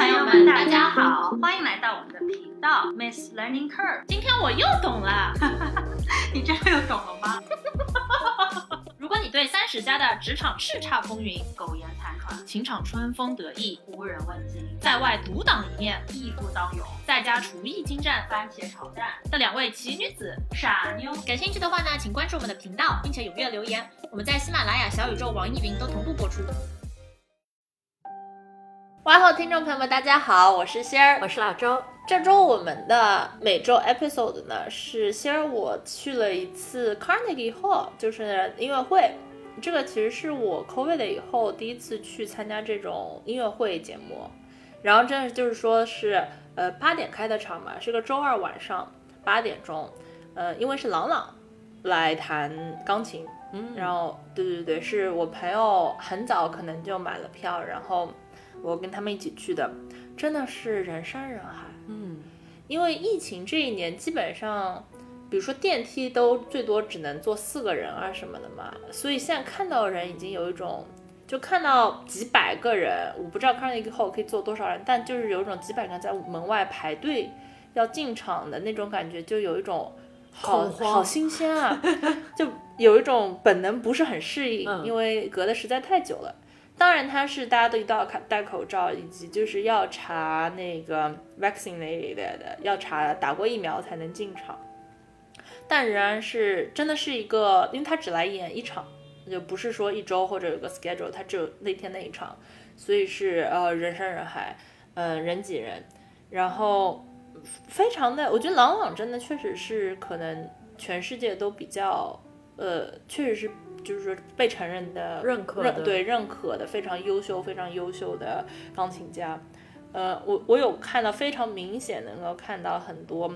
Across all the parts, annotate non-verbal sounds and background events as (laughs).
朋友们，大家好，欢迎来到我们的频道 Miss Learning Curve。今天我又懂了，(laughs) 你真的又懂了吗？(laughs) 如果你对三十加的职场叱咤风云、苟延残喘、情场春风得意、无人问津，在外独当一面、义不当勇，在家厨艺精湛、番茄炒蛋的两位奇女子傻妞，感兴趣的话呢，请关注我们的频道，并且踊跃留言。我们在喜马拉雅、小宇宙、网易云都同步播出。哇后，听众朋友们，大家好，我是仙儿，我是老周。这周我们的每周 episode 呢是仙儿，我去了一次 Carnegie Hall，就是音乐会。这个其实是我 COVID 以后第一次去参加这种音乐会节目。然后真的就是说是呃八点开的场嘛，是个周二晚上八点钟。呃，因为是朗朗来弹钢琴，嗯，然后对对对，是我朋友很早可能就买了票，然后。我跟他们一起去的，真的是人山人海。嗯，因为疫情这一年，基本上，比如说电梯都最多只能坐四个人啊什么的嘛，所以现在看到人已经有一种，就看到几百个人，我不知道看了以后可以坐多少人，但就是有一种几百个人在门外排队要进场的那种感觉，就有一种好好新鲜啊，(laughs) 就有一种本能不是很适应，因为隔的实在太久了。当然，它是大家都一定要戴口罩，以及就是要查那个 vaccinated 的，要查打过疫苗才能进场。但仍然是真的是一个，因为他只来演一场，就不是说一周或者有个 schedule，他只有那天那一场，所以是呃人山人海，呃人挤人，然后非常的，我觉得朗朗真的确实是可能全世界都比较，呃确实是。就是被承认的认可认对认可的非常优秀非常优秀的钢琴家，呃，我我有看到非常明显能够看到很多，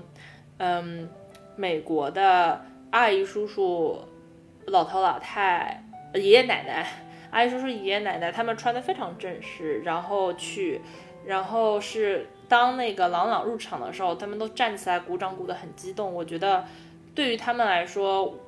嗯，美国的阿姨叔叔、老头老太、爷爷奶奶、阿姨叔叔、爷爷奶奶，他们穿的非常正式，然后去，然后是当那个朗朗入场的时候，他们都站起来鼓掌，鼓得很激动。我觉得对于他们来说。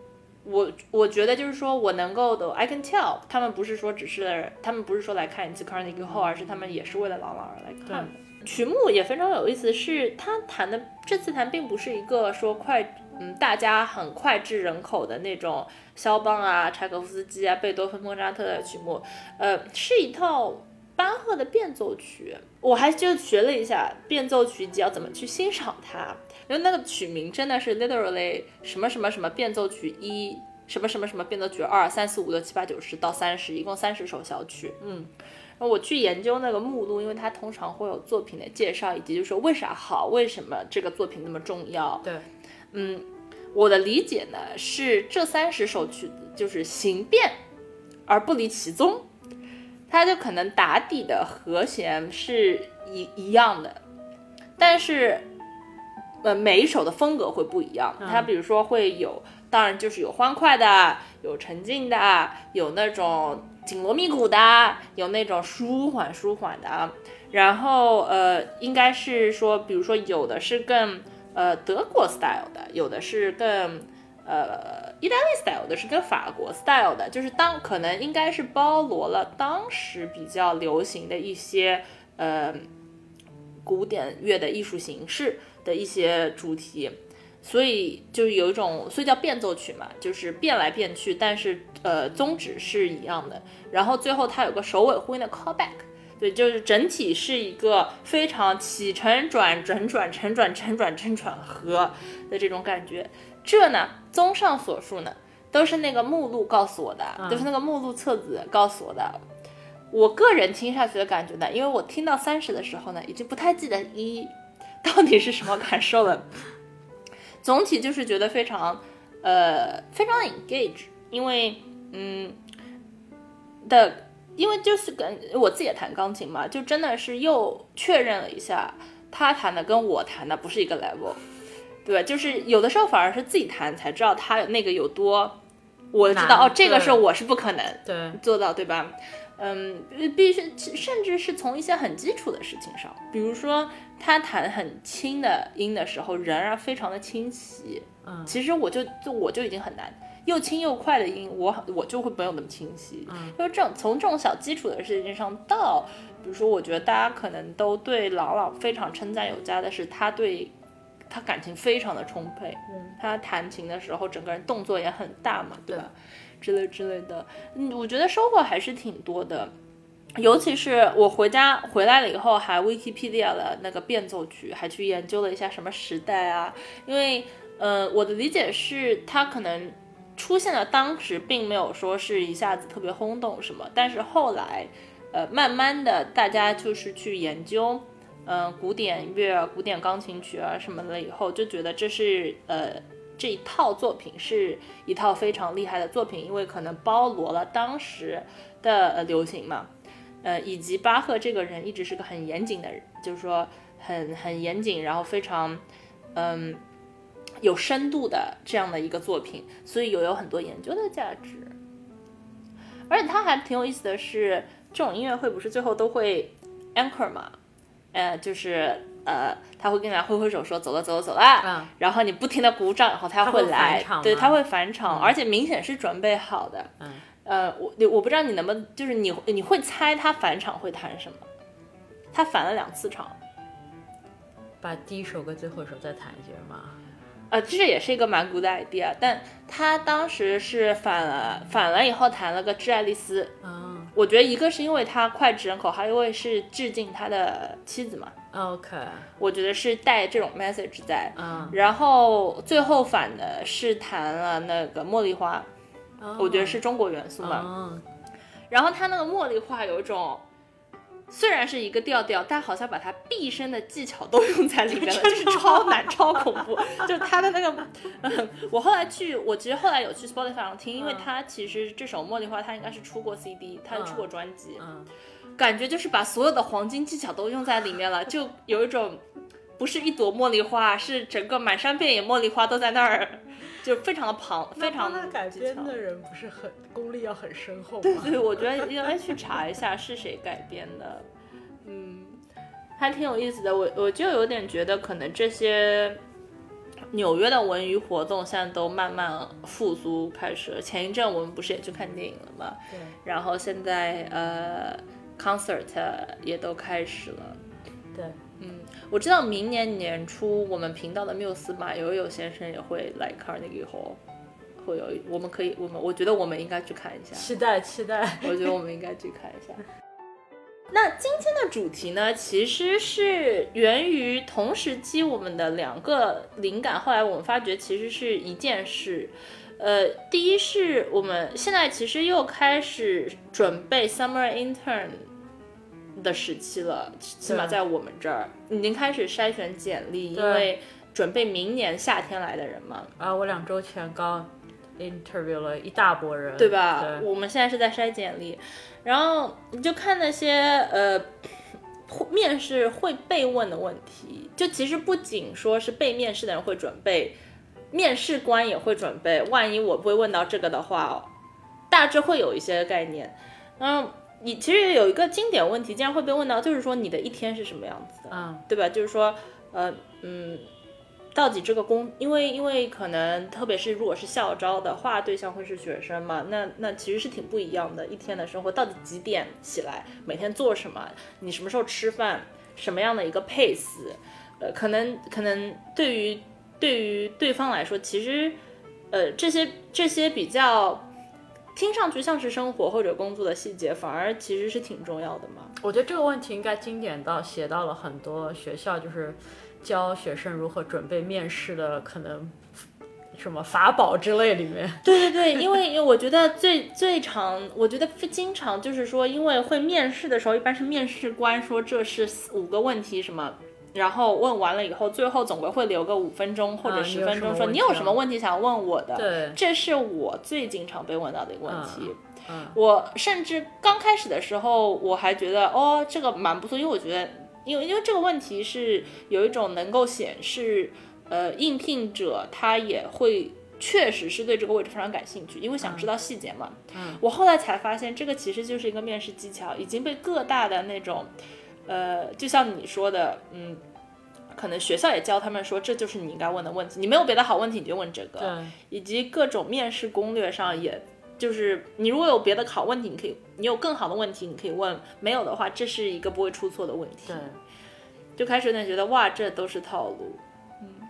我我觉得就是说我能够的，I can tell，他们不是说只是他们不是说来看一次 Carnegie Hall，而是他们也是为了朗朗而来看的。曲目也非常有意思，是他弹的这次弹并不是一个说快，嗯，大家很脍炙人口的那种肖邦啊、柴可夫斯基啊、贝多芬、莫扎特的曲目，呃，是一套巴赫的变奏曲。我还就学了一下变奏曲要怎么去欣赏它。因为那个曲名真的是 literally 什么什么什么变奏曲一，什么什么什么变奏曲二，三四五六七八九十到三十，一共三十首小曲。嗯，然后我去研究那个目录，因为它通常会有作品的介绍，以及就是说为啥好，为什么这个作品那么重要。对，嗯，我的理解呢是这三十首曲子就是形变而不离其宗，它就可能打底的和弦是一一样的，但是。呃，每一首的风格会不一样。它比如说会有，当然就是有欢快的，有沉静的，有那种紧锣密鼓的，有那种舒缓舒缓的。然后呃，应该是说，比如说有的是更呃德国 style 的，有的是更呃意大利 style 的，是跟法国 style 的。就是当可能应该是包罗了当时比较流行的一些呃古典乐的艺术形式。的一些主题，所以就是有一种，所以叫变奏曲嘛，就是变来变去，但是呃宗旨是一样的。然后最后它有个首尾呼应的 callback，对，就是整体是一个非常起承转转转承转承转承转合的这种感觉。这呢，综上所述呢，都是那个目录告诉我的，都是那个目录册子告诉我的。我个人听下去的感觉呢，因为我听到三十的时候呢，已经不太记得一。到底是什么感受了？总体就是觉得非常，呃，非常 engage，因为，嗯，的，因为就是跟我自己也弹钢琴嘛，就真的是又确认了一下，他弹的跟我弹的不是一个 level，对就是有的时候反而是自己弹才知道他那个有多，我知道哦，这个是我是不可能对做到，对吧？嗯，必须，甚至是从一些很基础的事情上，比如说他弹很轻的音的时候，仍然非常的清晰。嗯，其实我就就我就已经很难，又轻又快的音，我我就会没有那么清晰。嗯，就是这种从这种小基础的事情上到，比如说，我觉得大家可能都对朗朗非常称赞有加的是，他对他感情非常的充沛。嗯，他弹琴的时候，整个人动作也很大嘛，对吧？之类之类的，嗯，我觉得收获还是挺多的。尤其是我回家回来了以后，还 Wikipedia 了那个变奏曲，还去研究了一下什么时代啊。因为，呃，我的理解是，它可能出现了当时，并没有说是一下子特别轰动什么，但是后来，呃，慢慢的大家就是去研究，嗯、古典乐、古典钢琴曲啊什么的以后，就觉得这是呃这一套作品是一套非常厉害的作品，因为可能包罗了当时的流行嘛。呃，以及巴赫这个人一直是个很严谨的人，就是说很很严谨，然后非常嗯有深度的这样的一个作品，所以有有很多研究的价值。而且他还挺有意思的是，这种音乐会不是最后都会 anchor 嘛？呃，就是呃，他会跟你来挥挥手说走了走了走了，嗯然后你不停的鼓掌，然后他他会来对，他会返场，而且明显是准备好的。嗯，呃，我我不知道你能不能，就是你你会猜他返场会弹什么？他返了两次场，把第一首跟最后一首再弹一节嘛。呃，这也是一个蛮 good idea，但他当时是反了，反了以后弹了个《致爱丽丝》。嗯我觉得一个是因为他脍炙人口，还有一位是致敬他的妻子嘛。，OK，我觉得是带这种 message 在。嗯，然后最后反的是弹了那个茉莉花，我觉得是中国元素嘛。嗯，然后他那个茉莉花有一种，虽然是一个调调，但好像把他毕生的技巧都用在里面了，就是超难、超恐怖。就他的那个，嗯，我后来去，我其实后来有去 Spotify 上听，因为嗯他其实这首茉莉花，他应该是出过 CD，他出过专辑，嗯，感觉就是把所有的黄金技巧都用在里面了，就有一种。不是一朵茉莉花，是整个满山遍野茉莉花都在那儿，就非常的庞，非常的改编的人不是很功力要很深厚 (laughs) 吗？对，我觉得应该去查一下是谁改编的，嗯，还挺有意思的。我我就有点觉得，可能这些纽约的文娱活动现在都慢慢复苏开始了。前一阵我们不是也去看电影了吗？对，然后现在呃，concert 也都开始了。对，嗯，我知道明年年初我们频道的缪斯马友友先生也会来 Carnegie Hall，会有，我们可以，我们我觉得我们应该去看一下。期待期待。我觉得我们应该去看一下。(laughs) 那今天的主题呢，其实是源于同时期我们的两个灵感。后来我们发觉，其实是一件事。呃，第一是我们现在其实又开始准备 summer intern 的时期了，起码在我们这儿已经开始筛选简历，因为准备明年夏天来的人嘛。啊，我两周前刚 interview 了一大波人，对吧？对，我们现在是在筛简历，然后你就看那些呃会面试会被问的问题，就其实不仅说是被面试的人会准备，面试官也会准备。万一我不会问到这个的话，大致会有一些概念。嗯，你其实有一个经典问题，经常会被问到，就是说你的一天是什么样子的，嗯，对吧？就是说，呃，嗯。到底这个工，因为因为可能特别是如果是校招的话，对象会是学生嘛，那那其实是挺不一样的。一天的生活到底几点起来，每天做什么，你什么时候吃饭，什么样的一个 pace，呃，可能可能对于对于对方来说，其实呃这些这些比较听上去像是生活或者工作的细节，反而其实是挺重要的嘛。我觉得这个问题应该经典到写到了很多学校，就是教学生如何准备面试的可能什么法宝之类里面。对对对，因为我觉得最最常，我觉得经常就是说，因为会面试的时候，一般是面试官说这是五个问题什么，然后问完了以后，最后总归会留个五分钟或者十分钟，说你有什么问题想问我的？对，这是我最经常被问到的一个问题。嗯，我甚至刚开始的时候，我还觉得哦，这个蛮不错，因为我觉得，因为因为这个问题是有一种能够显示，呃，应聘者他也会确实是对这个位置非常感兴趣，因为想知道细节嘛。嗯，我后来才发现，这个其实就是一个面试技巧，已经被各大的那种，呃，就像你说的，嗯。可能学校也教他们说这就是你应该问的问题，你没有别的好问题你就问这个，对，以及各种面试攻略上也。就是你如果有别的好问题，你可以，你有更好的问题，你可以问。没有的话，这是一个不会出错的问题。对，就开始有点觉得哇，这都是套路。嗯，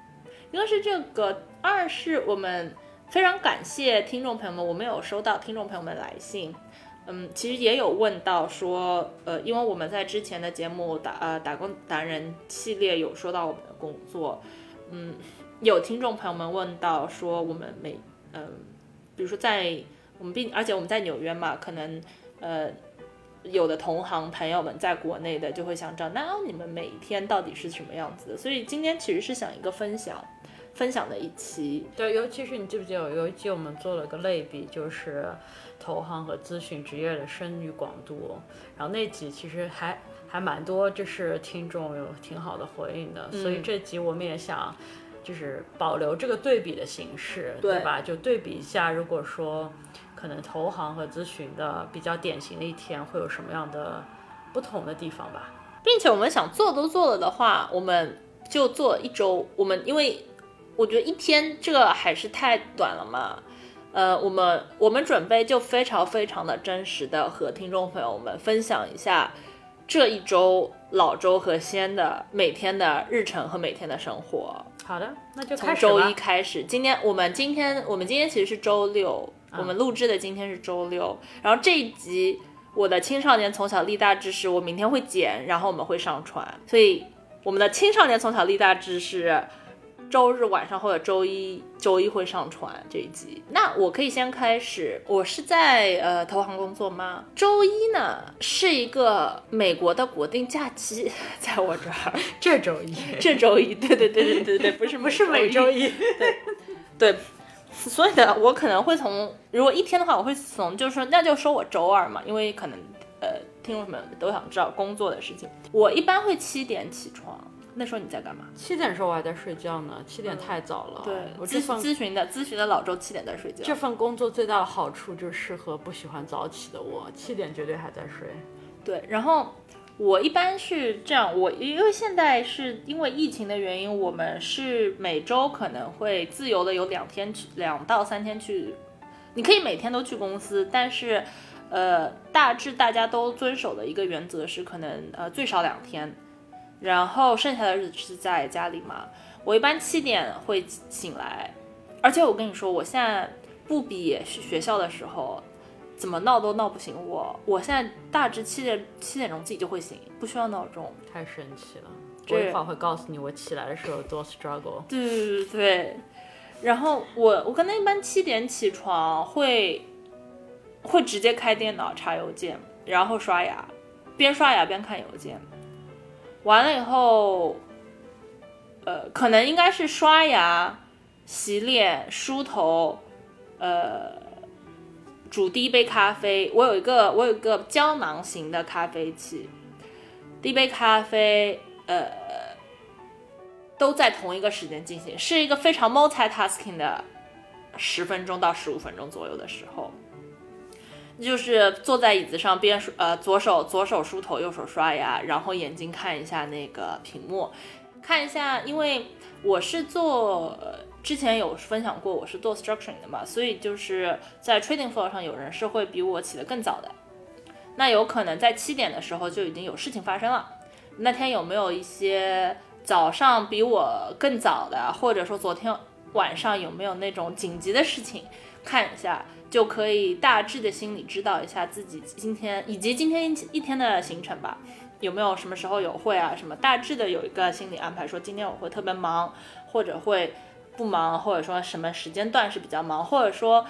一个是这个，二是我们非常感谢听众朋友们，我们有收到听众朋友们来信。嗯，其实也有问到说，呃，因为我们在之前的节目打呃打工达人系列有说到我们的工作，嗯，有听众朋友们问到说我们每嗯，比如说在我们并而且我们在纽约嘛，可能呃有的同行朋友们在国内的就会想知道，那你们每一天到底是什么样子的？所以今天其实是想一个分享分享的一期。对，尤其是你记不记得有一期我们做了个类比，就是投行和咨询职业的深与广度，然后那集其实还还蛮多，就是听众有挺好的回应的，所以这集我们也想。就是保留这个对比的形式，对吧？就对比一下，如果说可能投行和咨询的比较典型的一天会有什么样的不同的地方吧，并且我们想做都做了的话，我们就做一周。我们因为我觉得一天这个还是太短了嘛，呃，我们我们准备就非常非常的真实的和听众朋友们分享一下这一周老周和仙的每天的日程和每天的生活。好的，那就从周一开始。今天我们今天我们今天其实是周六，我们录制的今天是周六。然后这一集我的青少年从小立大志是，我明天会剪，然后我们会上传。所以我们的青少年从小立大志是。周日晚上或者周一，周一会上传这一集。那我可以先开始。我是在呃投行工作吗？周一呢是一个美国的国定假期，在我这儿。(laughs) 这周一，这周一，对对对对对对，不是不是每周一，对对。所以呢，我可能会从如果一天的话，我会从就是说那就说我周二嘛，因为可能呃听众们都想知道工作的事情。我一般会七点起床。那时候你在干嘛？七点的时候我还在睡觉呢，七点太早了。对，我咨咨询的咨询的老周七点在睡觉。这份工作最大的好处就适合不喜欢早起的我，七点绝对还在睡。对，然后我一般是这样，我因为现在是因为疫情的原因，我们是每周可能会自由的有两天去，两到三天去。你可以每天都去公司，但是，呃，大致大家都遵守的一个原则是，可能呃最少两天。然后剩下的日子是在家里嘛？我一般七点会醒来，而且我跟你说，我现在不比学校的时候，怎么闹都闹不醒我。我现在大致七点七点钟自己就会醒，不需要闹钟。太神奇了！这一会儿会告诉你我起来的时候多 struggle。对对对对。然后我我可能一般七点起床，会会直接开电脑查邮件，然后刷牙，边刷牙边看邮件。完了以后，呃，可能应该是刷牙、洗脸、梳头，呃，煮第一杯咖啡。我有一个，我有一个胶囊型的咖啡器，第一杯咖啡，呃，都在同一个时间进行，是一个非常 multitasking 的十分钟到十五分钟左右的时候。就是坐在椅子上边梳呃左手左手梳头右手刷牙，然后眼睛看一下那个屏幕，看一下，因为我是做之前有分享过我是做 structuring 的嘛，所以就是在 trading floor 上有人是会比我起得更早的，那有可能在七点的时候就已经有事情发生了。那天有没有一些早上比我更早的，或者说昨天晚上有没有那种紧急的事情，看一下。就可以大致的心里知道一下自己今天以及今天一天的行程吧，有没有什么时候有会啊？什么大致的有一个心理安排，说今天我会特别忙，或者会不忙，或者说什么时间段是比较忙，或者说，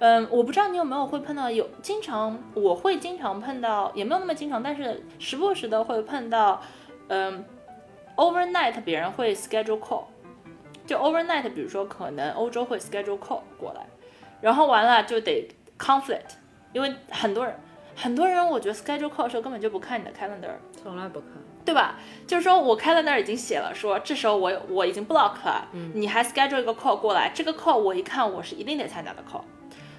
嗯，我不知道你有没有会碰到有经常我会经常碰到，也没有那么经常，但是时不时的会碰到，嗯，overnight 别人会 schedule call，就 overnight，比如说可能欧洲会 schedule call 过来。然后完了就得 conflict，因为很多人很多人，我觉得 schedule call 的时候根本就不看你的 calendar，从来不看，对吧？就是说我 calendar 已经写了，说这时候我我已经 block 了，你还 schedule 一个 call 过来，这个 call 我一看我是一定得参加的 call。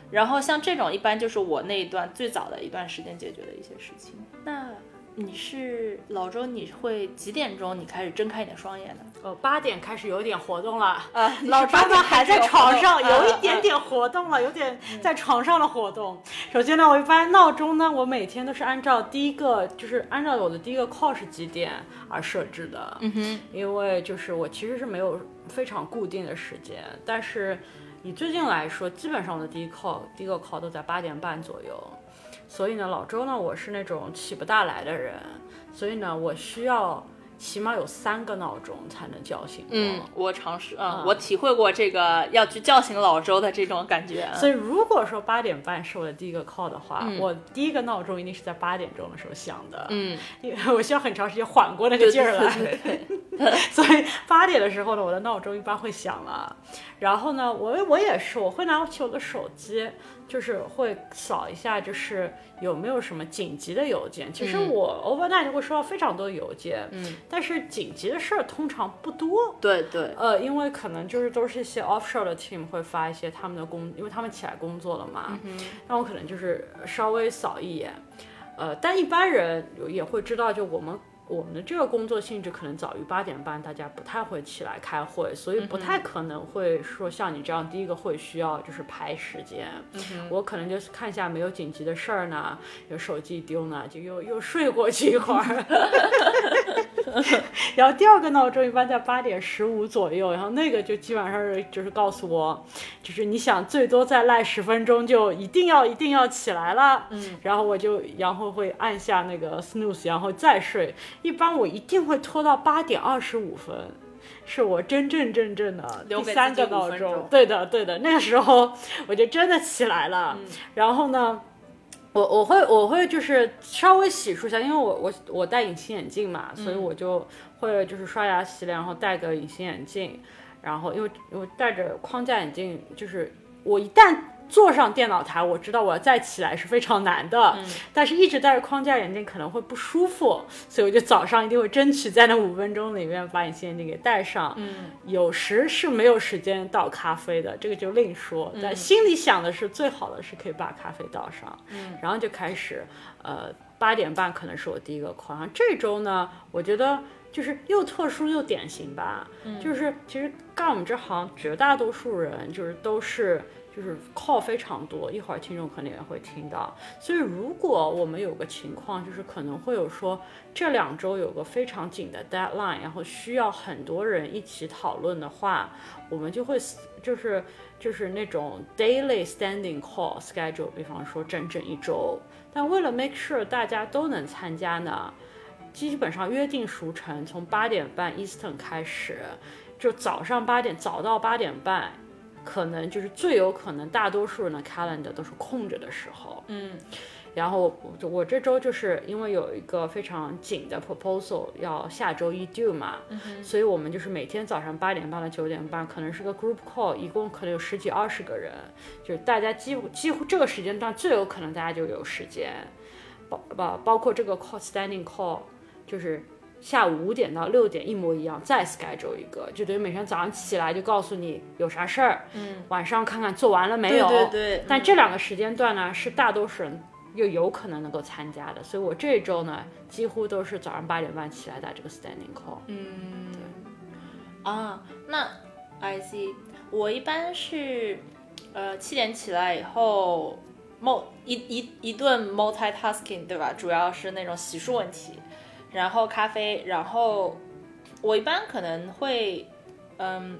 然后像这种一般就是我那一段最早的一段时间解决的一些事情。那你是老周，你会几点钟你开始睁开你的双眼呢？哦，八点开始有点活动了。呃，老周呢还在床上，有一点点。活动了，有点在床上的活动。首先呢，我一般闹钟呢，我每天都是按照第一个，就是按照我的第一个 call 是几点而设置的。嗯哼，因为就是我其实是没有非常固定的时间，但是以最近来说，基本上我的第一 call 第一个 call 都在八点半左右。所以呢，老周呢，我是那种起不大来的人，所以呢，我需要起码有三个闹钟才能叫醒我。嗯，我尝试，嗯，我体会过这个要去叫醒老周的这种感觉。所以如果说八点半是我的第一个 call 的话，嗯我第一个闹钟一定是在八点钟的时候响的，嗯，因为我需要很长时间缓过那个劲儿来。对对对 (laughs) 所以八点的时候呢，我的闹钟一般会响了。然后呢，我我也是，我会拿起我的手机，就是会扫一下，就是有没有什么紧急的邮件。其实嗯我 overnight 会收到非常多的邮件，嗯，但是紧急的事儿通常不多。对对，呃，因为可能就是都是一些 offshore 的 team 会发一些他们的工，因为他们起来工作了嘛，那我可能就是稍微扫一眼，呃，但一般人也会知道，就我们我们的这个工作性质可能早于八点半，大家不太会起来开会，所以不太可能会说像你这样第一个会需要就是排时间，我可能就是看一下没有紧急的事儿呢，有手机丢呢，就又又睡过去一会儿。(laughs) (laughs) 然后第二个闹钟一般在八点十五左右，然后那个就基本上是就是告诉我，就是你想最多再赖十分钟就一定要一定要起来了，嗯，然后我就然后会按下那个 snooze，然后再睡，一般我一定会拖到八点二十五分。是我真正真正的留给第三个闹钟，对的对的，那个时候我就真的起来了，然后呢，我我会我会就是稍微洗漱一下，因为我我我戴隐形眼镜嘛，所以我就会就是刷牙洗脸，然后戴个隐形眼镜，然后因为因为戴着框架眼镜，就是我一旦坐上电脑台，我知道我要再起来是非常难的，但是一直戴着框架眼镜可能会不舒服，所以我就早上一定会争取在那五分钟里面把隐形眼镜给戴上。嗯，有时是没有时间倒咖啡的，这个就另说。但心里想的是，最好的是可以把咖啡倒上。嗯，然后就开始，呃，八点半可能是我第一个后这周呢，我觉得就是又特殊又典型吧。嗯，就是其实干我们这行，绝大多数人就是都是。就是 call 非常多，一会儿听众可能也会听到。所以如果我们有个情况，就是可能会有说这两周有个非常紧的 deadline，然后需要很多人一起讨论的话，我们就会就是就是那种 daily standing call schedule，比方说整整一周。但为了 make sure 大家都能参加呢，基本上约定俗成，从八点半 Eastern 开始，就早上八点早到八点半。可能就是最有可能，大多数人的 calendar 都是空着的时候。嗯，然后我我这周就是因为有一个非常紧的 proposal 要下周一 due 嘛，所以我们就是每天早上八点半到九点半，可能是个 group call，一共可能有十几二十个人，就是大家几乎几乎这个时间段最有可能大家就有时间，包包包括这个 call standing call，就是。下午五点到六点一模一样，再 schedule 一个，就等于每天早上起来就告诉你有啥事儿，嗯，晚上看看做完了没有。对对对，但这两个时间段呢，是大多数人又有可能能够参加的，所以我这一周呢，几乎都是早上八点半起来打这个 standing call。嗯，对啊，那 I see，我一般是呃七点起来以后一一一顿 multitasking 对吧？主要是那种洗漱问题。然后咖啡，然后我一般可能会，嗯，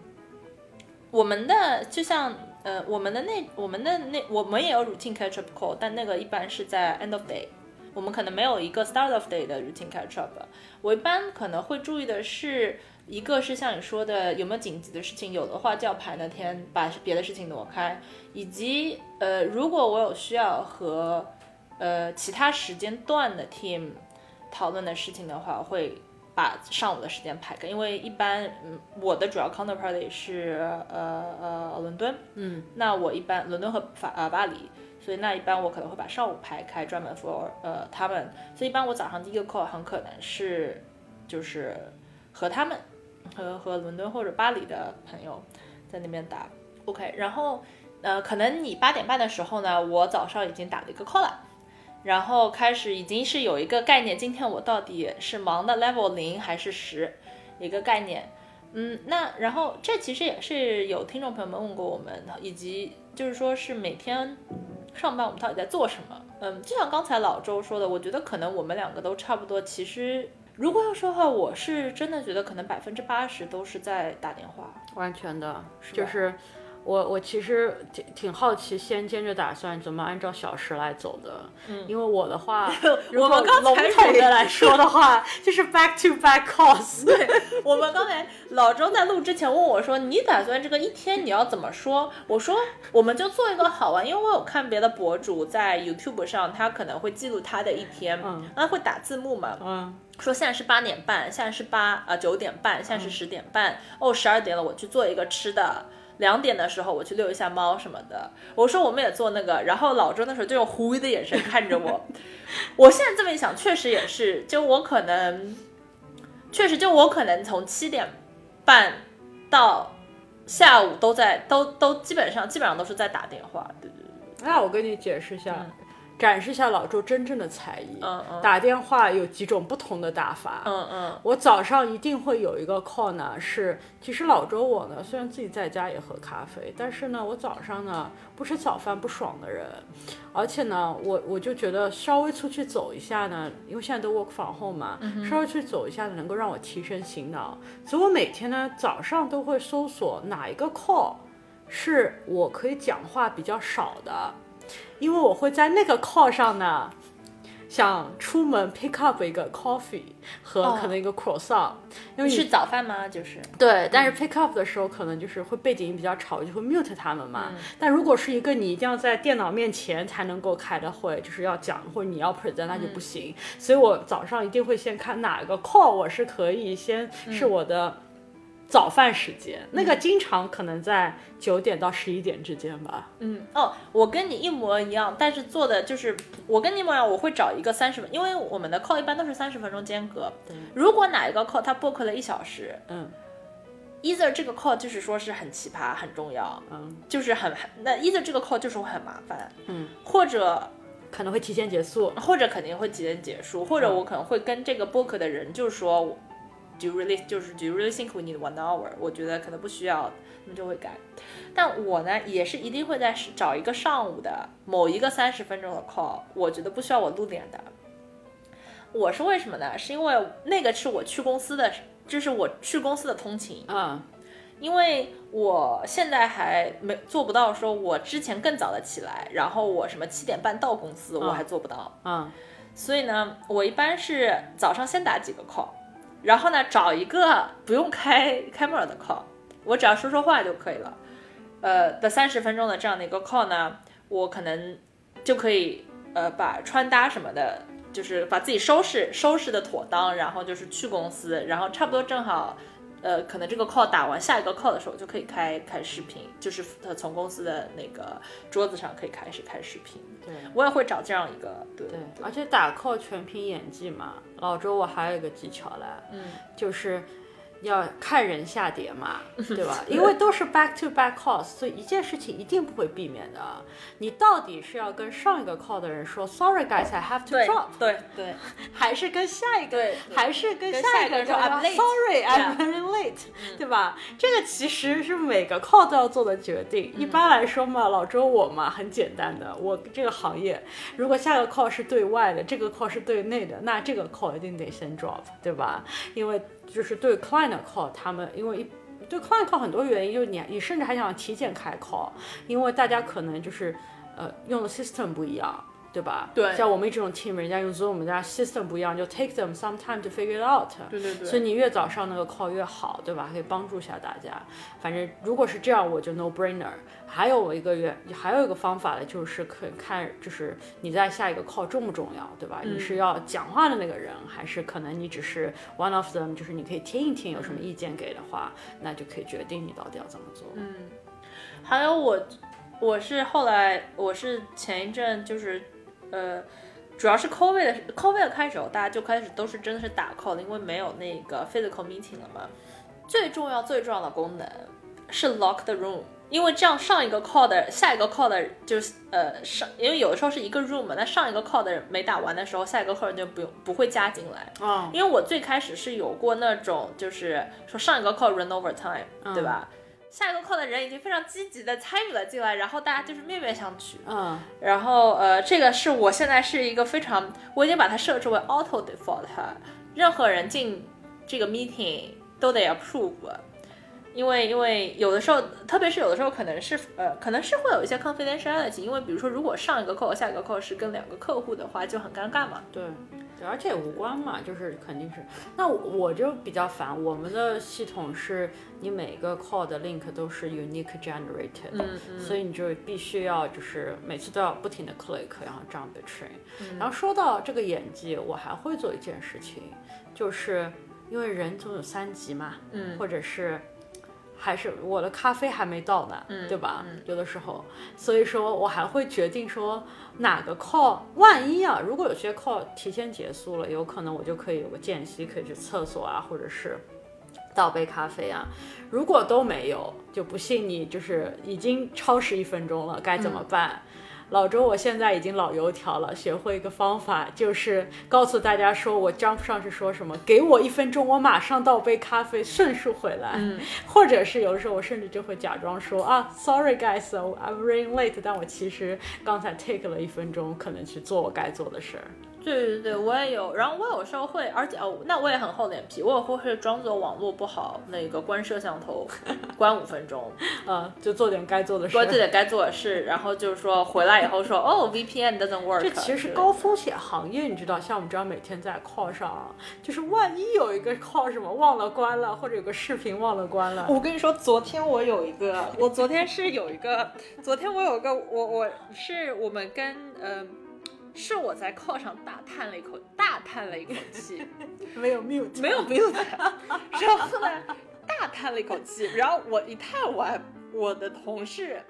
我们的就像呃，我们的那我们的那我们也有 routine catch up call，但那个一般是在 end of day，我们可能没有一个 start of day 的 routine catch up。我一般可能会注意的是，一个是像你说的有没有紧急的事情，有的话就要排那天把别的事情挪开，以及呃，如果我有需要和呃其他时间段的 team。讨论的事情的话，会把上午的时间排开，因为一般，嗯，我的主要 counterparty 是呃呃伦敦，嗯，那我一般伦敦和法呃巴黎，所以那一般我可能会把上午排开，专门 for 呃他们，所以一般我早上第一个 call 很可能是就是和他们和和伦敦或者巴黎的朋友在那边打，OK，然后呃可能你八点半的时候呢，我早上已经打了一个 call 了。然后开始已经是有一个概念，今天我到底是忙的 level 零还是十，一个概念。嗯，那然后这其实也是有听众朋友们问过我们，以及就是说是每天上班我们到底在做什么？嗯，就像刚才老周说的，我觉得可能我们两个都差不多。其实如果要说的话，我是真的觉得可能百分之八十都是在打电话。完全的，吧就是我我其实挺挺好奇，先坚着打算怎么按照小时来走的。嗯，因为我的话，(laughs) 我们刚笼才统的来说的话，就是 back to back calls。对，我们刚才老周在录之前问我说：“你打算这个一天你要怎么说？”我说：“我们就做一个好玩，因为我有看别的博主在 YouTube 上，他可能会记录他的一天，嗯那会打字幕嘛，嗯，说现在是八点半，现在是八啊九点半，现在是十点半，哦十二点了，我去做一个吃的。两点的时候我去遛一下猫什么的。我说我们也做那个，然后老周那时候就用狐疑的眼神看着我。(laughs) 我现在这么一想，确实也是，就我可能，确实就我可能从七点半到下午都在都都基本上基本上都是在打电话，对对对，那我跟你解释一下，展示一下老周真正的才艺。嗯嗯。打电话有几种不同的打法。嗯嗯。我早上一定会有一个 call 呢，是其实老周我呢，虽然自己在家也喝咖啡，但是呢，我早上呢不吃早饭不爽的人，而且呢，我我就觉得稍微出去走一下呢，因为现在都 work from home 嘛，稍微去走一下能够让我提神醒脑，所以我每天呢早上都会搜索哪一个 call 是我可以讲话比较少的，因为我会在那个 call 上呢。想出门 pick up 一个 coffee 和可能一个 croissant，、因为你是早饭吗？就是对，但是 pick up 的时候可能就是会背景音比较吵，就会 mute 他们嘛。但如果是一个你一定要在电脑面前才能够开的会，就是要讲或者你要 present，那就不行。所以我早上一定会先看哪个 call 我是可以先是我的早饭时间，那个经常可能在九点到十一点之间吧。嗯哦，我跟你一模一样，但是做的就是我跟你一模一样，我会找一个三十分，因为我们的 call 一般都是三十分钟间隔。如果哪一个 call 它 book 了一小时嗯，either 这个 call 就是说是很奇葩、很重要，嗯，就是很很那 either 这个 call 就是会很麻烦，嗯，或者可能会提前结束。或者肯定会提前结束，或者我可能会跟这个 book 的人就说。Do you really 就是 Do you really think we need one hour？我觉得可能不需要，他们就会改。但我呢，也是一定会在找一个上午的某一个三十分钟的 call，我觉得不需要我露脸的。我是为什么呢？是因为那个是我去公司的，这是我去公司的通勤。嗯因为我现在还没做不到，说我之前更早的起来，然后我什么七点半到公司，我还做不到。嗯所以呢，我一般是早上先打几个 call，然后呢找一个不用开 camera 的 call，我只要说说话就可以了。呃的三十分钟的这样的一个 call 呢，我可能就可以呃把穿搭什么的，就是把自己收拾收拾的妥当，然后就是去公司，然后差不多正好。呃，可能这个 call 打完，下一个 call 的时候就可以开开视频，就是他从公司的那个桌子上可以开始开视频。对。我也会找这样一个，对对，而且打 call 全凭演技嘛。老周，我还有一个技巧嘞，嗯，就是要看人下跌嘛，(laughs) 对吧？因为都是 back to back calls，所以一件事情一定不会避免的。你到底是要跟上一个 call 的人说 sorry guys I have to drop，对对 (laughs) 还是跟下一个，对还是跟跟下一个人说 I'm late sorry I'm very late，对吧？这个其实是每个 call 都要做的决定。一般来说嘛，老周我嘛很简单的，我这个行业如果下个 call 是对外的，这个 call 是对内的，那这个 call 一定得先 drop，对吧？因为就是对 client call 他们因为一对 client call 很多原因，就是你你甚至还想提前开 call，因为大家可能就是呃用的 system 不一样。对吧？对像我们这种 team，人家用 Zoom，人家 system 不一样，就 take them some time to figure it out。对对对所以你越早上那个 call 越好，对吧？可以帮助一下大家。反正如果是这样，我就 no brainer。还有我一个原，还有一个方法呢，就是可以看，就是你在下一个 call 重不重要，对吧？你是要讲话的那个人，还是可能你只是 one of them，就是你可以听一听，有什么意见给的话，那就可以决定你到底要怎么做。嗯，还有我，我是后来，我是前一阵就是，呃，主要是 COVID 的 COVID 的开始后，大家就开始都是真的是打 call 了，因为没有那个 physical meeting 了嘛。最重要最重要的功能是 lock the room，因为这样上一个 call 的下一个 call 的就是呃上，因为有的时候是一个 room，那上一个 call 的人没打完的时候，下一个 call 就不用不会加进来。嗯，因为我最开始是有过那种，就是说上一个 call run over time，、对吧？下一个 call 的人已经非常积极的参与了进来，然后大家就是面面相觑。嗯，然后呃，这个是我现在是一个非常，我已经把它设置为 auto default，任何人进这个 meeting 都得 approve。因为因为有的时候，特别是有的时候可能是呃，可能是会有一些 confidentiality，因为比如说如果上一个 call 下一个 call 是跟两个客户的话，就很尴尬嘛。对，对，而且也无关嘛，就是肯定是。那我我就比较烦，我们的系统是你每个 call 的 link 都是 unique generated，嗯嗯所以你就必须要就是每次都要不停的 click，然后这样 betray。然嗯后说到这个演技，我还会做一件事情，就是因为人总有三级嘛，嗯或者是。还是我的咖啡还没到呢，嗯对吧？有的时候，所以说我还会决定说哪个 call，万一啊，如果有些 call 提前结束了，有可能我就可以有个间隙，可以去厕所啊，或者是倒杯咖啡啊。如果都没有，就不信你就是已经超时一分钟了，该怎么办？老周，我现在已经老油条了，学会一个方法，就是告诉大家说，我 jump 上去说什么，给我一分钟，我马上倒杯咖啡，迅速回来。嗯或者是有的时候我甚至就会假装说啊，sorry guys, I'm running late，但我其实刚才 take 了一分钟，可能去做我该做的事儿。对对对，我也有。然后我有时候会，而且哦，那我也很厚脸皮，我也会会装作网络不好，那个关摄像头，(laughs) 关五分钟，嗯，就做点该做的事儿。做 (laughs) 自己该做的事，然后就是说回来以后说，哦，VPN doesn't work。这其实是高风险行业，你知道，像我们这样每天在 call 上，就是万一有一个 call 什么忘了关了，或者有个视频忘了关了，我跟你说，昨天我有一个，我昨天是有一个，(laughs) 昨天我有一个，我我是我们跟嗯、是我在 call 上大叹了一口，大叹了一口气，(laughs) 没有 mute，没有 mute，然后呢，大叹了一口气，然后我一叹完，我的同事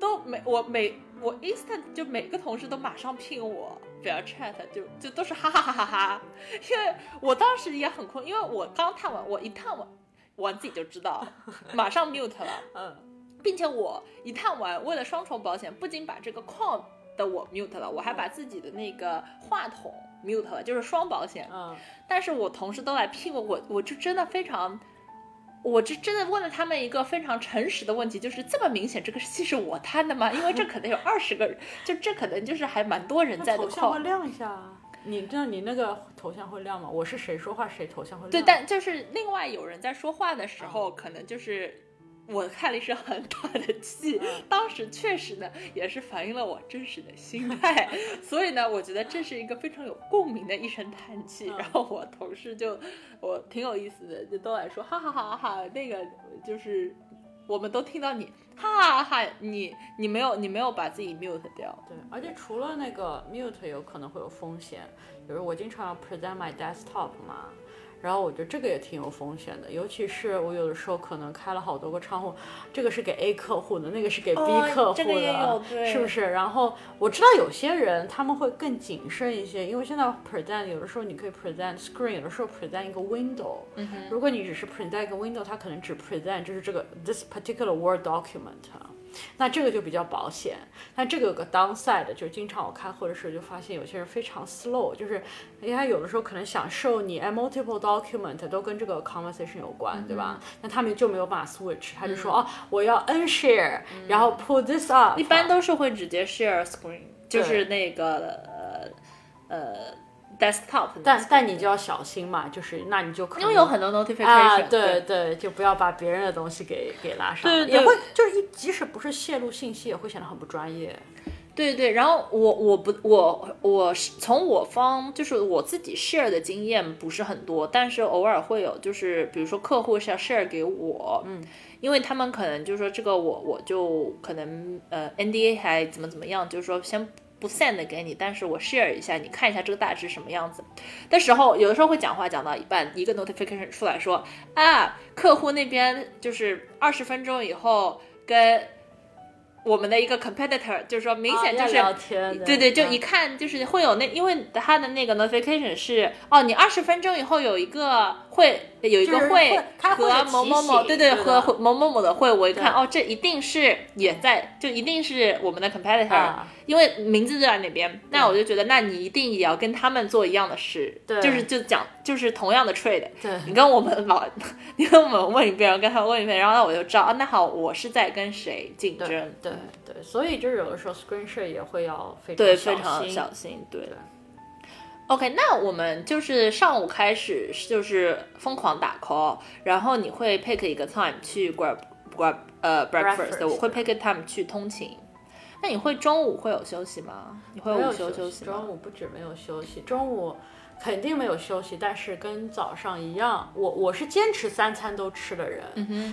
都没我每我 instant 就每个同事都马上聘我。不要 chat，就就都是哈哈哈哈哈，因为我当时也很困，因为我刚叹完，我一叹完，我自己就知道，马上 mute 了，(laughs) 嗯，并且我一叹完，为了双重保险，不仅把这个 call 的我 mute 了，我还把自己的那个话筒 mute 了，就是双保险。嗯，但是我同事都来聘我，我我就真的非常，我这真的问了他们一个非常诚实的问题，就是这么明显这个戏是我摊的吗？因为这可能有二十个人，就这可能就是还蛮多人在的头像会。亮一下啊。你知道你那个头像会亮吗？我是谁说话谁头像会亮。对，但就是另外有人在说话的时候，可能就是我看了一声很大的气，(laughs) 当时确实呢也是反映了我真实的心态，(laughs) 所以呢，我觉得这是一个非常有共鸣的一声叹气。嗯。然后我同事就我挺有意思的，就都来说哈哈哈哈哈，那个就是我们都听到你哈哈哈哈，你你没有你没有把自己 mute 掉，对，而且除了那个 mute 有可能会有风险，比如我经常要 present my desktop 嘛，然后我觉得这个也挺有风险的，尤其是我有的时候可能开了好多个窗户，这个是给 A 客户的，那个是给 B 哦客户的，是不是？然后我知道有些人他们会更谨慎一些，因为现在 present 有的时候你可以 present screen，有的时候 present 一个 window，、如果你只是 present 一个 window，它可能只 present 就是这个 this particular word document 啊。那这个就比较保险，但这个有个 downside，就是经常我开会的时候就发现有些人非常 slow，就是因为他有的时候可能想 show 你哎 multiple document 都跟这个 conversation 有关，对吧？那他们就没有办法 switch，他就说、哦我要 unshare，、然后 pull this up，一般都是会直接 share screen，就是那个呃呃 desktop。但但你就要小心嘛，就是那你就可能因为有很多 notification，、啊，对对，就不要把别人的东西给给拉上，对对也会就是一即使不是泄露信息，也会显得很不专业。对对，然后我我不我我是从我方就是我自己 share 的经验不是很多，但是偶尔会有，就是比如说客户是要 share 给我，嗯，因为他们可能就说这个我我就可能呃 NDA 还怎么怎么样，就是说先不 send 给你，但是我 share 一下，你看一下这个大致什么样子的时候，有的时候会讲话讲到一半，一个 notification 出来说啊，客户那边就是二十分钟以后跟。我们的一个 competitor，就是说明显就是、对对，就嗯一看就是会有那，因为他的那个 notification 是哦，你二十分钟以后有一个会有一个会和某某某，对对，和某某某的会，我一看哦，这一定是也在，就一定是我们的 competitor，、啊。因为名字就在那边，那我就觉得，那你一定也要跟他们做一样的事，对。就是就讲就是同样的 trade，对。你跟我们老，你跟我们问一遍，然后跟他们问一遍，然后那我就知道，啊，那好，我是在跟谁竞争，对对，所以就是有的时候 screen share 也会要非常对，小非常心小心，对对。OK，那我们就是上午开始就是疯狂打 call，然后你会 pick 一个 time 去 grab grab 呃 breakfast，Breakfast，我会 pick 个 time 去通勤。那你会中午会有休息吗？你会午休休息吗？中午不止没有休息，中午肯定没有休息，但是跟早上一样，我我是坚持三餐都吃的人。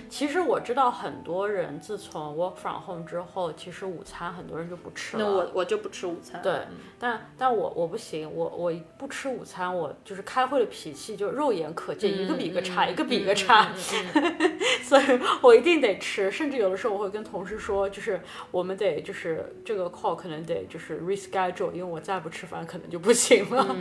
其实我知道很多人自从 work from home 之后，其实午餐很多人就不吃了。那我我就不吃午餐。对嗯但但我我不行，我我不吃午餐，我就是开会的脾气就肉眼可见，一个比一个差，一个比一个差，(laughs) 所以我一定得吃。甚至有的时候我会跟同事说，就是我们得就是这个 call 可能得就是 reschedule，因为我再不吃饭可能就不行了。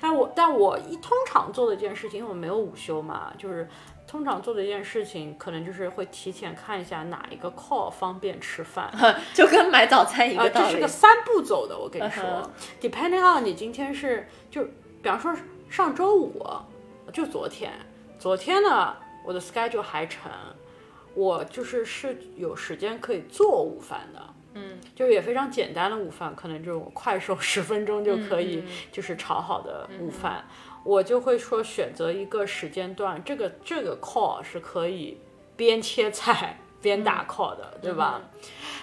但我但我一通常做的一件事情，因为我没有午休嘛，就是。通常做的一件事情，可能就是会提前看一下哪一个 call 方便吃饭，(laughs) 就跟买早餐一啊，个道理。这是个三步走的，我跟你说、嗯哼 d e p e n d i n g on 你今天是就，比方说上周五，就昨天，昨天呢，我的 schedule 还成，我就是是有时间可以做午饭的。嗯，就也非常简单的午饭，可能这种快手十分钟就可以就是炒好的午饭，我就会说选择一个时间段，这个这个 call 是可以边切菜边打 call 的，对吧？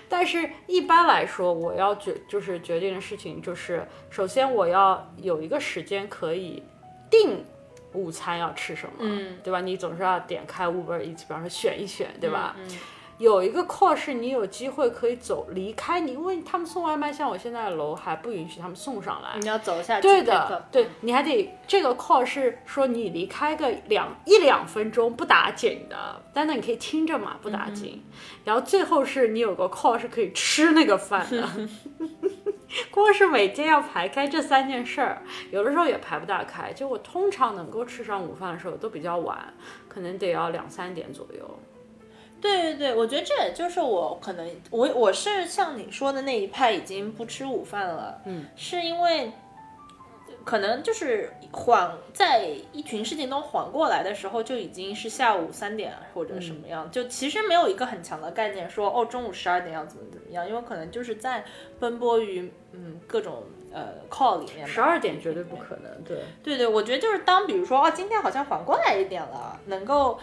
但是一般来说，我要决就是决定的事情就是，首先我要有一个时间可以定午餐要吃什么，嗯。对吧？你总是要点开 Uber Eats，比方说选一选，对吧？嗯有一个 call 是你有机会可以走离开你，因为他们送外卖，像我现在的楼还不允许他们送上来。你要走下去。对的，对，你还得这个 call 是说你离开个两一两分钟不打紧的，但那你可以听着嘛，不打紧。然后最后是你有个 call 是可以吃那个饭的。(laughs) 光是每天要排开这三件事儿，有的时候也排不大开。就我通常能够吃上午饭的时候都比较晚，可能得要两三点左右。对对对，我觉得这也就是我可能我我是像你说的那一派，已经不吃午饭了。嗯，是因为可能就是缓在一群事情都缓过来的时候，就已经是下午三点或者什么样，就其实没有一个很强的概念说哦中午十二点要怎么怎么样，因为可能就是在奔波于嗯各种呃 call 里面。十二点绝对不可能，对。对对，我觉得就是当比如说哦，今天好像缓过来一点了，能够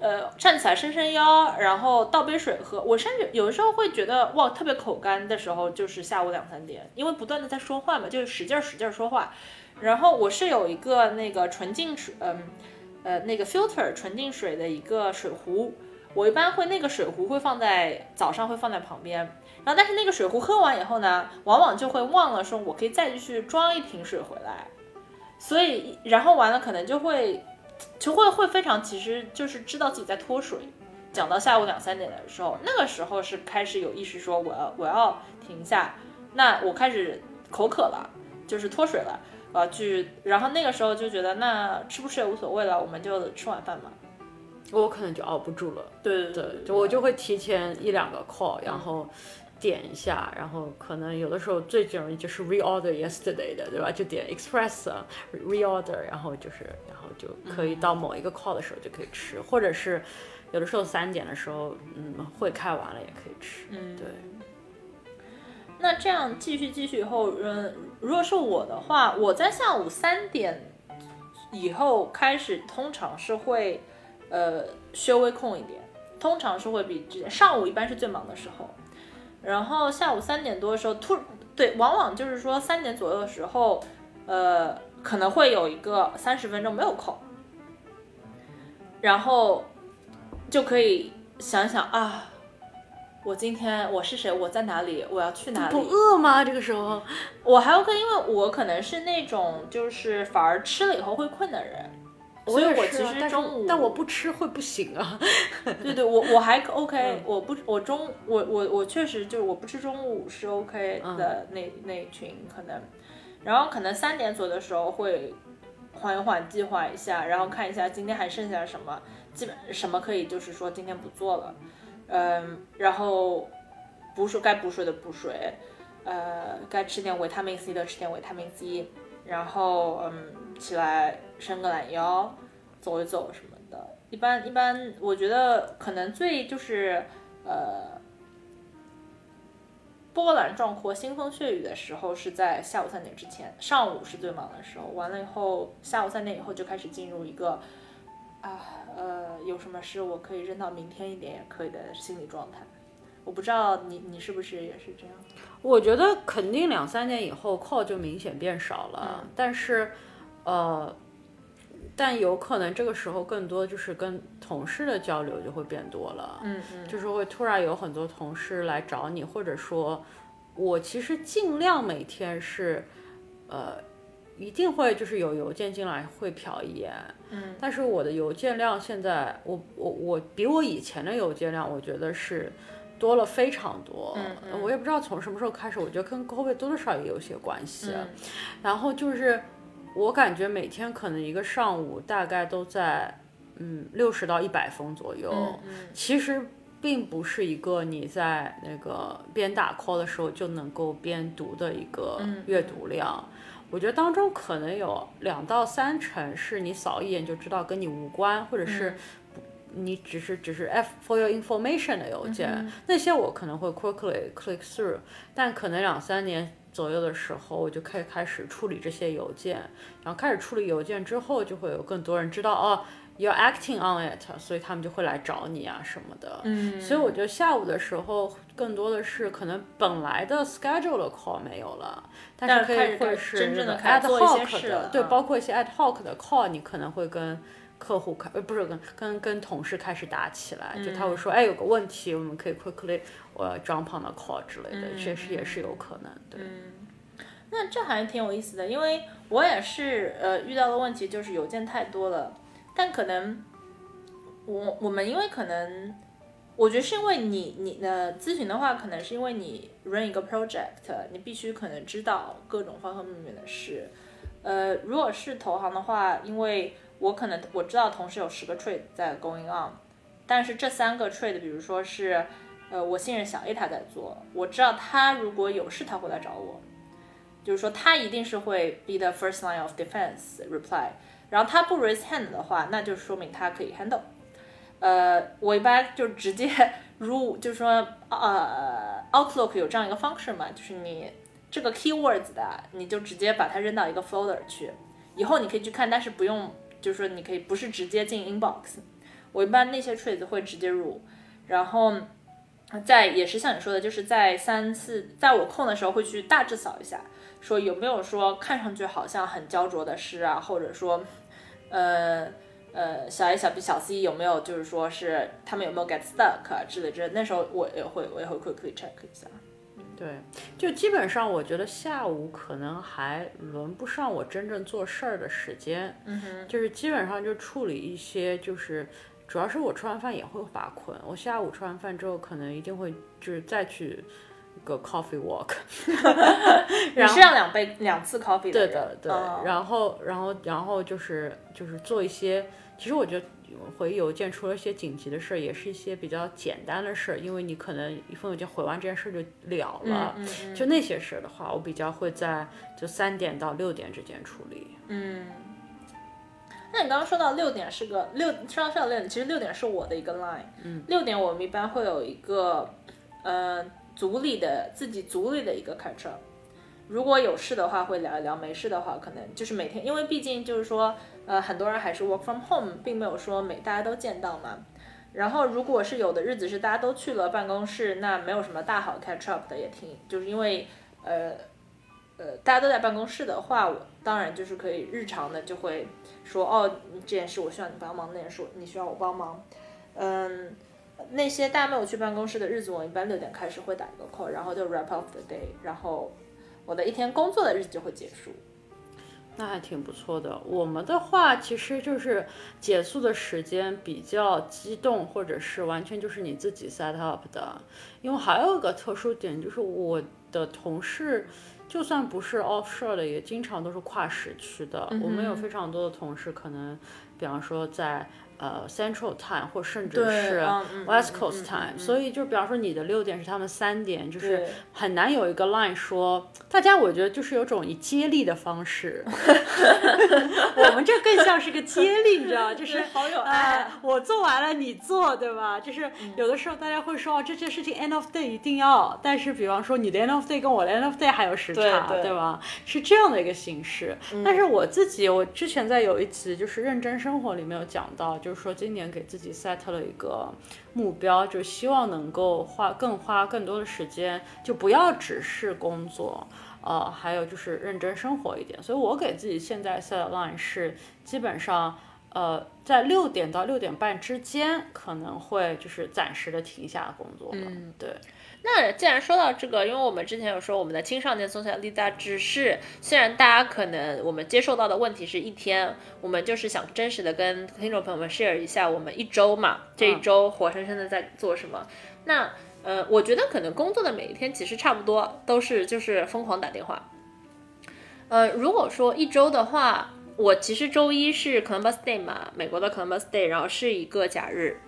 呃站起来伸伸腰，然后倒杯水喝。我甚至有的时候会觉得哇，特别口干的时候，就是下午两三点，因为不断的在说话嘛，就是使劲使劲说话。然后我是有一个那个纯净水，嗯呃那个 filter 纯净水的一个水壶，我一般会那个水壶会放在早上会放在旁边。然后，但是那个水壶喝完以后呢，往往就会忘了说，我可以再继续装一瓶水回来。所以，然后完了，可能就会就会会非常，其实就是知道自己在脱水。讲到下午两三点的时候，那个时候是开始有意识说我要我要停下，那我开始口渴了，就是脱水了，我要去，然后那个时候就觉得那吃不吃也无所谓了，我们就吃晚饭嘛。我可能就熬不住了，对对，就我就会提前一两个 call，然后点一下，然后可能有的时候最容易就是 reorder yesterday 的，对吧？就点 express reorder，然后就是然后就可以到某一个 call 的时候就可以吃，或者是有的时候三点的时候，嗯，会开完了也可以吃，嗯对。那这样继续继续以后，嗯，如果是我的话，我在下午三点以后开始，通常是会呃稍微空一点，通常是会比之前上午一般是最忙的时候，然后下午三点多的时候突对，往往就是说三点左右的时候，呃，可能会有一个三十分钟没有空，然后就可以想想啊。我今天我是谁？我在哪里？我要去哪里？不饿吗？这个时候，我还 OK，因为我可能是那种就是反而吃了以后会困的人，所以我其实中午，但我不吃会不行啊。(laughs) 对对，我我还 OK，、嗯我不我中我我我确实就是我不吃中午是 OK 嗯的那、那群可能，然后可能三点左右的时候会缓一缓，计划一下，然后看一下今天还剩下什么，基本什么可以就是说今天不做了，嗯，然后补水该补水的补水，呃，该吃点维他命 C 的吃点维他命 C，然后嗯起来伸个懒腰，走一走什么的。一般一般，我觉得可能最就是呃。波澜壮阔、腥风血雨的时候是在下午三点之前，上午是最忙的时候。完了以后，下午三点以后就开始进入一个啊呃，有什么事我可以扔到明天一点也可以的心理状态。我不知道你你是不是也是这样？我觉得肯定两三年以后 call 就明显变少了，但是呃，但有可能这个时候更多就是跟同事的交流就会变多了。嗯嗯，就是会突然有很多同事来找你，或者说。我其实尽量每天是，呃，一定会就是有邮件进来会瞟一眼，嗯，但是我的邮件量现在，我我我比我以前的邮件量，我觉得是多了非常多，嗯，我也不知道从什么时候开始，我觉得跟 COVID 多多少也有些关系，嗯，然后就是我感觉每天可能一个上午大概都在，嗯，六十到一百封左右，嗯，其实。并不是一个你在那个边打 call 的时候就能够边读的一个阅读量，我觉得当中可能有两到三成是你扫一眼就知道跟你无关，或者是你只是只是 F for your information 的邮件，那些我可能会 quickly click through，但可能两三年左右的时候我就可以开始处理这些邮件，然后开始处理邮件之后，就会有更多人知道哦。You're acting on it，所以他们就会来找你啊什么的。嗯，所以我觉得下午的时候更多的是可能本来的 schedule 的 call 没有了，但是可以会是真正的 ad hoc 的，对，包括一些 ad hoc 的 call，你可能会跟客户开，呃，不是跟跟跟同事开始打起来，就他会说，哎，有个问题，我们可以 quickly 我 jump on the call 之类的，确实也是有可能的。嗯，那这还挺有意思的，因为我也是呃遇到的问题就是邮件太多了。但可能，我我们因为可能，我觉得是因为你你的咨询的话，可能是因为你 run 一个 project，你必须可能知道各种方方面面的事。呃，如果是投行的话，因为我可能我知道同时有十个 trade 在 going on，但是这三个 trade，比如说是，呃，我信任小 A 他在做，我知道他如果有事他会来找我，就是说他一定是会 be the first line of defense reply。然后他不 raise hand 的话，那就说明他可以 handle。呃，我一般就直接如，就是说，呃，Outlook 有这样一个方式嘛，就是你这个 keywords 的，你就直接把它扔到一个 folder 去，以后你可以去看，但是不用，就是说你可以不是直接进 inbox。我一般那些 trades 会直接入，然后在也是像你说的，就是在三四，在我空的时候会去大致扫一下。说有没有说看上去好像很焦灼的诗啊，或者说，呃呃，小 A 小 B 小 C 有没有就是说是他们有没有 get stuck 啊之类之类，那时候我也会我也会 quickly check 一下。对，就基本上我觉得下午可能还轮不上我真正做事儿的时间，嗯哼，就是基本上就处理一些就是主要是我吃完饭也会发困，我下午吃完饭之后可能一定会就是再去。个 coffee walk，(laughs) (laughs) 你是要两杯两次 coffee 的对的，对。然后，然后，然后就是就是做一些，其实我觉得回邮件除了一些紧急的事儿，也是一些比较简单的事儿，因为你可能一封邮件回完这件事就了了。嗯嗯。就那些事儿的话，我比较会在就三点到六点之间处理。嗯。那你刚刚说到六点是个六，说到说到六点，其实六点是我的一个 line。嗯。六点我们一般会有一个，嗯。组里的自己组里的一个 catch up，如果有事的话会聊一聊，没事的话可能就是每天，因为毕竟就是说，呃，很多人还是 work from home，并没有说每大家都见到嘛。然后如果是有的日子是大家都去了办公室，那没有什么大好 catch up 的也挺，就是因为呃呃大家都在办公室的话，我当然就是可以日常的就会说哦这件事我需要你帮忙，那件事你需要我帮忙，嗯。那些大家没有去办公室的日子，我一般六点开始会打一个 call，然后就 wrap up the day，然后我的一天工作的日子就会结束。那还挺不错的。我们的话其实就是结束的时间比较激动，或者是完全就是你自己 set up 的。因为还有一个特殊点就是我的同事就算不是 offshore 的，也经常都是跨时区的。我们有非常多的同事，可能比方说在。呃，Central Time 或甚至是 West Coast Time，所以就比方说你的六点是他们三点，就是很难有一个 line 说，大家我觉得就是有种以接力的方式，(laughs) 我们这更像是个接力，你知道，就是好有爱，我做完了你做，对吧？就是有的时候大家会说哦这件事情 end of day 一定要，但是比方说你的 end of day 跟我的 end of day 还有时差，对吧？是这样的一个形式。但是我自己，我之前在有一集就是认真生活里面有讲到。就是说，今年给自己 set 了一个目标，就希望能够花更花更多的时间，就不要只是工作，呃，还有就是认真生活一点。所以我给自己现在 set line 是基本上，呃，在六点到六点半之间可能会就是暂时的停下工作。嗯，对。那既然说到这个，因为我们之前有说我们的青少年松小力大只是，虽然大家可能我们接受到的问题是一天，我们就是想真实的跟听众朋友们 share 一下我们一周嘛，这一周活生生的在做什么。那呃，我觉得可能工作的每一天其实差不多都是就是疯狂打电话。呃，如果说一周的话，我其实周一是 Columbus Day 嘛，美国的 Columbus Day，然后是一个假日，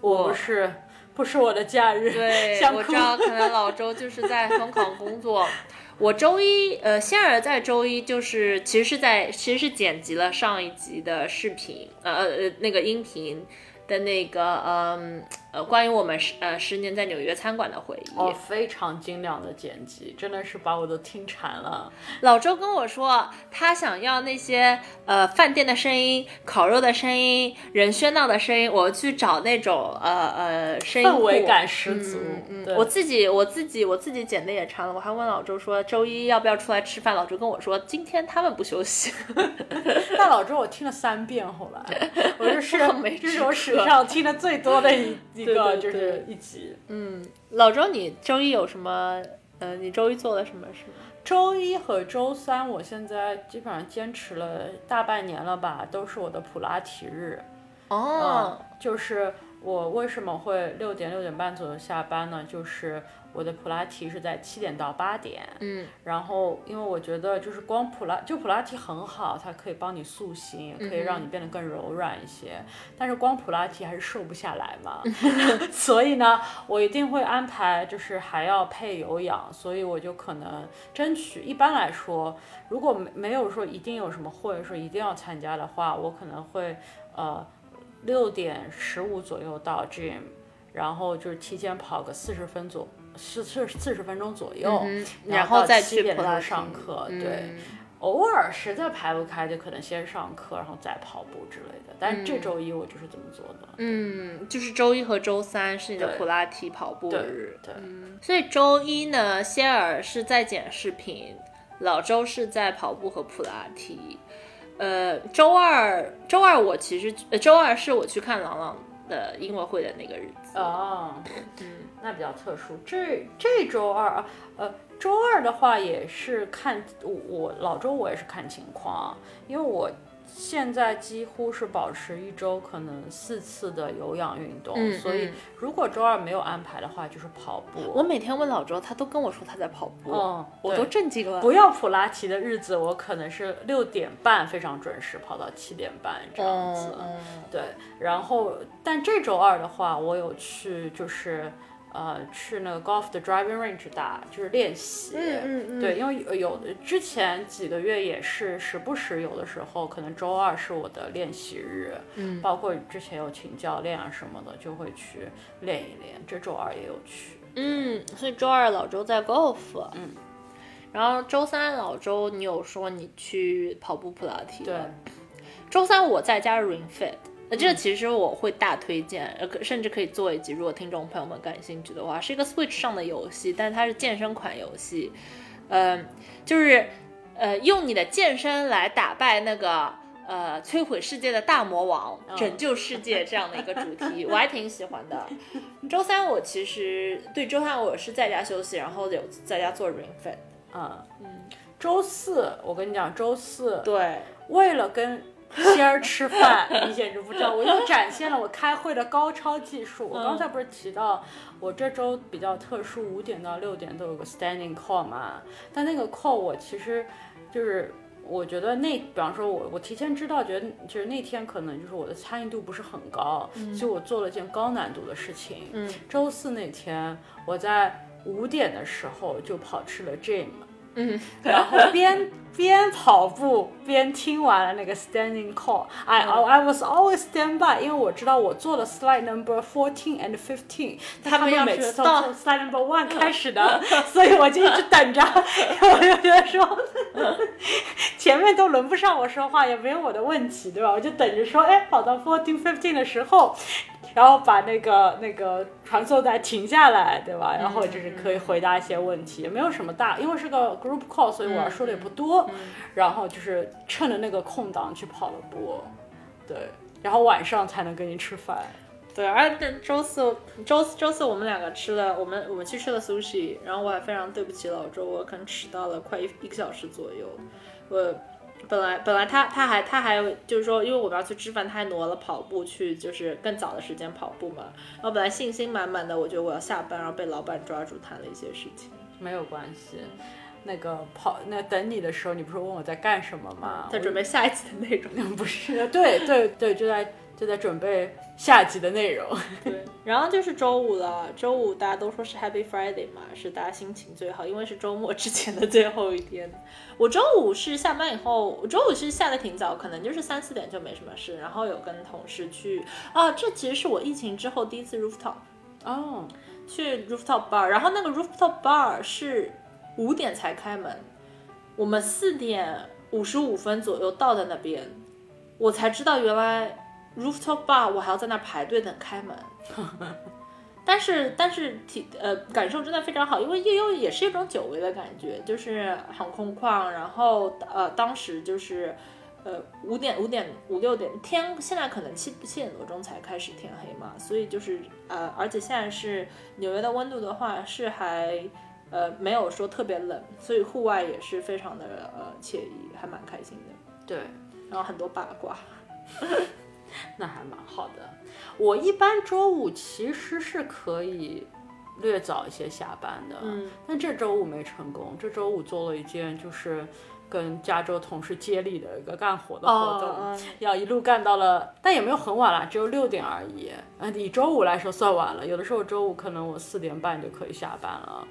我是。不是我的假日，对，(laughs) 我知道，可能老周就是在疯狂工作。(laughs) 我周一，呃，仙儿在周一就是其实是在其实是剪辑了上一集的视频，呃呃呃那个音频。的那个，嗯，呃，关于我们十呃十年在纽约餐馆的回忆，哦，非常精良的剪辑，真的是把我都听馋了。老周跟我说，他想要那些呃饭店的声音、烤肉的声音、人喧闹的声音，我去找那种呃呃声音氛围感十足。嗯，我自己我自己我自己剪的也长了，我还问老周说周一要不要出来吃饭，老周跟我说今天他们不休息。(laughs) 但老周我听了三遍，后来我就是这种史上听的最多的一一个就是一集。嗯，老周，你周一有什么？呃，你周一做了什么事？周一和周三，我现在基本上坚持了大半年了吧，都是我的普拉提日。哦，就是我为什么会六点六点半左右下班呢？就是。我的普拉提是在七点到八点，嗯，然后因为我觉得就是光普拉就普拉提很好，它可以帮你塑形，也可以让你变得更柔软一些。但是光普拉提还是瘦不下来嘛，(laughs) 所以呢，我一定会安排就是还要配有氧，所以我就可能争取一般来说，如果没没有说一定有什么会说一定要参加的话，我可能会呃六点十五左右到 gym，然后就是提前跑个四十分左。是是四十分钟左右，然后再去普拉上课。对，偶尔实在排不开，就可能先上课，然后再跑步之类的。但是这周一我就是这么做的。嗯，就是周一和周三是你的普拉提跑步日。对，所以周一呢，谢尔是在剪视频，老周是在跑步和普拉提。呃，周二周二我其实呃周二是我去看朗朗的音乐会的那个日子。哦，嗯。那比较特殊，这这周二啊，呃，周二的话也是看我我老周我也是看情况，因为我现在几乎是保持一周可能四次的有氧运动，所以如果周二没有安排的话，就是跑步。我每天问老周，他都跟我说他在跑步，嗯，我都震惊了。不要普拉提的日子，我可能是六点半非常准时跑到七点半这样子，嗯对。然后但这周二的话，我有去就是。呃，去那个 golf 的 driving range 打，就是练习。嗯嗯嗯。对，因为有的之前几个月也是时不时有的时候，可能周二是我的练习日。嗯。包括之前有请教练啊什么的，就会去练一练。这周二也有去。嗯，所以周二老周在 golf。嗯。然后周三老周，你有说你去跑步普拉提。对。周三我在家 ring fit。那这个其实我会大推荐，呃，甚至可以做一集。如果听众朋友们感兴趣的话，是一个 Switch 上的游戏，但它是健身款游戏，嗯，就是呃，用你的健身来打败那个呃摧毁世界的大魔王，拯救世界这样的一个主题，我还挺喜欢的。周三我其实对周三我是在家休息，然后有在家做 ring fit。嗯嗯，周四我跟你讲，周四对，为了跟仙儿吃饭，你简直不知道，我又展现了我开会的高超技术。我刚才不是提到我这周比较特殊，五点到六点都有个 standing call 嘛，但那个 call 我其实就是。我觉得那，比方说我，我提前知道，觉得就是那天可能就是我的参与度不是很高，所以我做了件高难度的事情。嗯，周四那天我在五点的时候就跑去了 gym，嗯，然后边边跑步边听完了那个 standing call。I I was always stand by，因为我知道我做了 slide number fourteen and fifteen，他们要每次都迟到从 slide number one 开始的，所以我就一直等着，我就觉得说前面都轮不上我说话，也没有我的问题，对吧？我就等着说，哎，跑到 fourteen fifteen 的时候。然后把那个那个传送带停下来，对吧？然后就是可以回答一些问题，也没有什么大，因为是个 group call，所以我要说的也不多。然后就是趁着那个空档去跑了步，对，然后晚上才能跟你吃饭。对，而且周四周四周四我们两个吃了，我们我们去吃了 sushi，然后我还非常对不起老周，我可能迟到了快一一个小时左右，我。本来本来他他还他还就是说，因为我们要去吃饭，他还挪了跑步去，就是更早的时间跑步嘛。然后本来信心满满的，我觉得我要下班，然后被老板抓住谈了一些事情。没有关系，那个跑那等你的时候，你不是问我在干什么吗？在准备下一期的内容。(laughs) 不是，对对对，就在就在准备下集的内容。(laughs) 对，然后就是周五了，周五大家都说是 Happy Friday 嘛，是大家心情最好，因为是周末之前的最后一天。我周五是下班以后，我周五是下的挺早，可能就是三四点就没什么事，然后有跟同事去啊，这其实是我疫情之后第一次 rooftop 哦，去 rooftop bar，然后那个 rooftop bar 是五点才开门，我们四点五十五分左右到的那边，我才知道原来 rooftop bar 我还要在那排队等开门。(laughs) 但是但是体呃感受真的非常好，因为又又也是一种久违的感觉，就是很空旷，然后呃当时就是呃五点五点五六点天现在可能七七点多钟才开始天黑嘛，所以就是呃而且现在是纽约的温度的话是还呃没有说特别冷，所以户外也是非常的呃惬意，还蛮开心的。对，然后很多八卦。那还蛮好的。我一般周五其实是可以略早一些下班的，嗯，但这周五没成功。这周五做了一件就是跟加州同事接力的一个干活的活动，哦要一路干到了，但也没有很晚啦，只有六点而已。嗯，以周五来说算晚了，有的时候周五可能我四点半就可以下班了，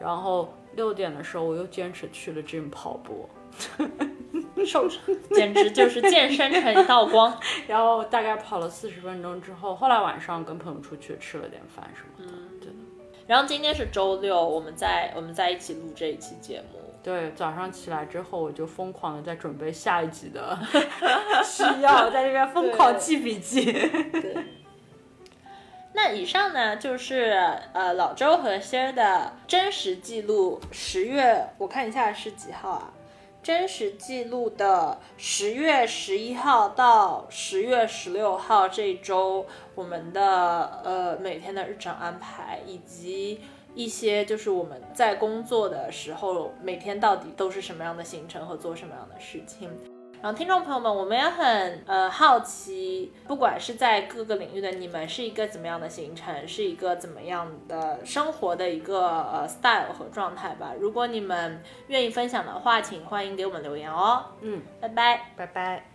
然后六点的时候我又坚持去了 gym 跑步。(laughs) 瘦成简直就是健身成一道光。(laughs) 然后大概跑了四十分钟之后，后来晚上跟朋友出去吃了点饭什么的。对的，然后今天是周六，我们在我们在一起录这一期节目。对，早上起来之后我就疯狂的在准备下一集的 (laughs) 需要，在这边疯狂记笔记。对。那以上呢，就是呃老周和仙儿的真实记录。十月，我看一下是几号啊？真实记录的十月十一号到十月十六号这周，我们的呃每天的日常安排，以及一些就是我们在工作的时候，每天到底都是什么样的行程和做什么样的事情。然后，听众朋友们，我们也很呃好奇，不管是在各个领域的你们是一个怎么样的行程，是一个怎么样的生活的一个呃 style 和状态吧。如果你们愿意分享的话，请欢迎给我们留言哦。嗯，拜拜。拜拜。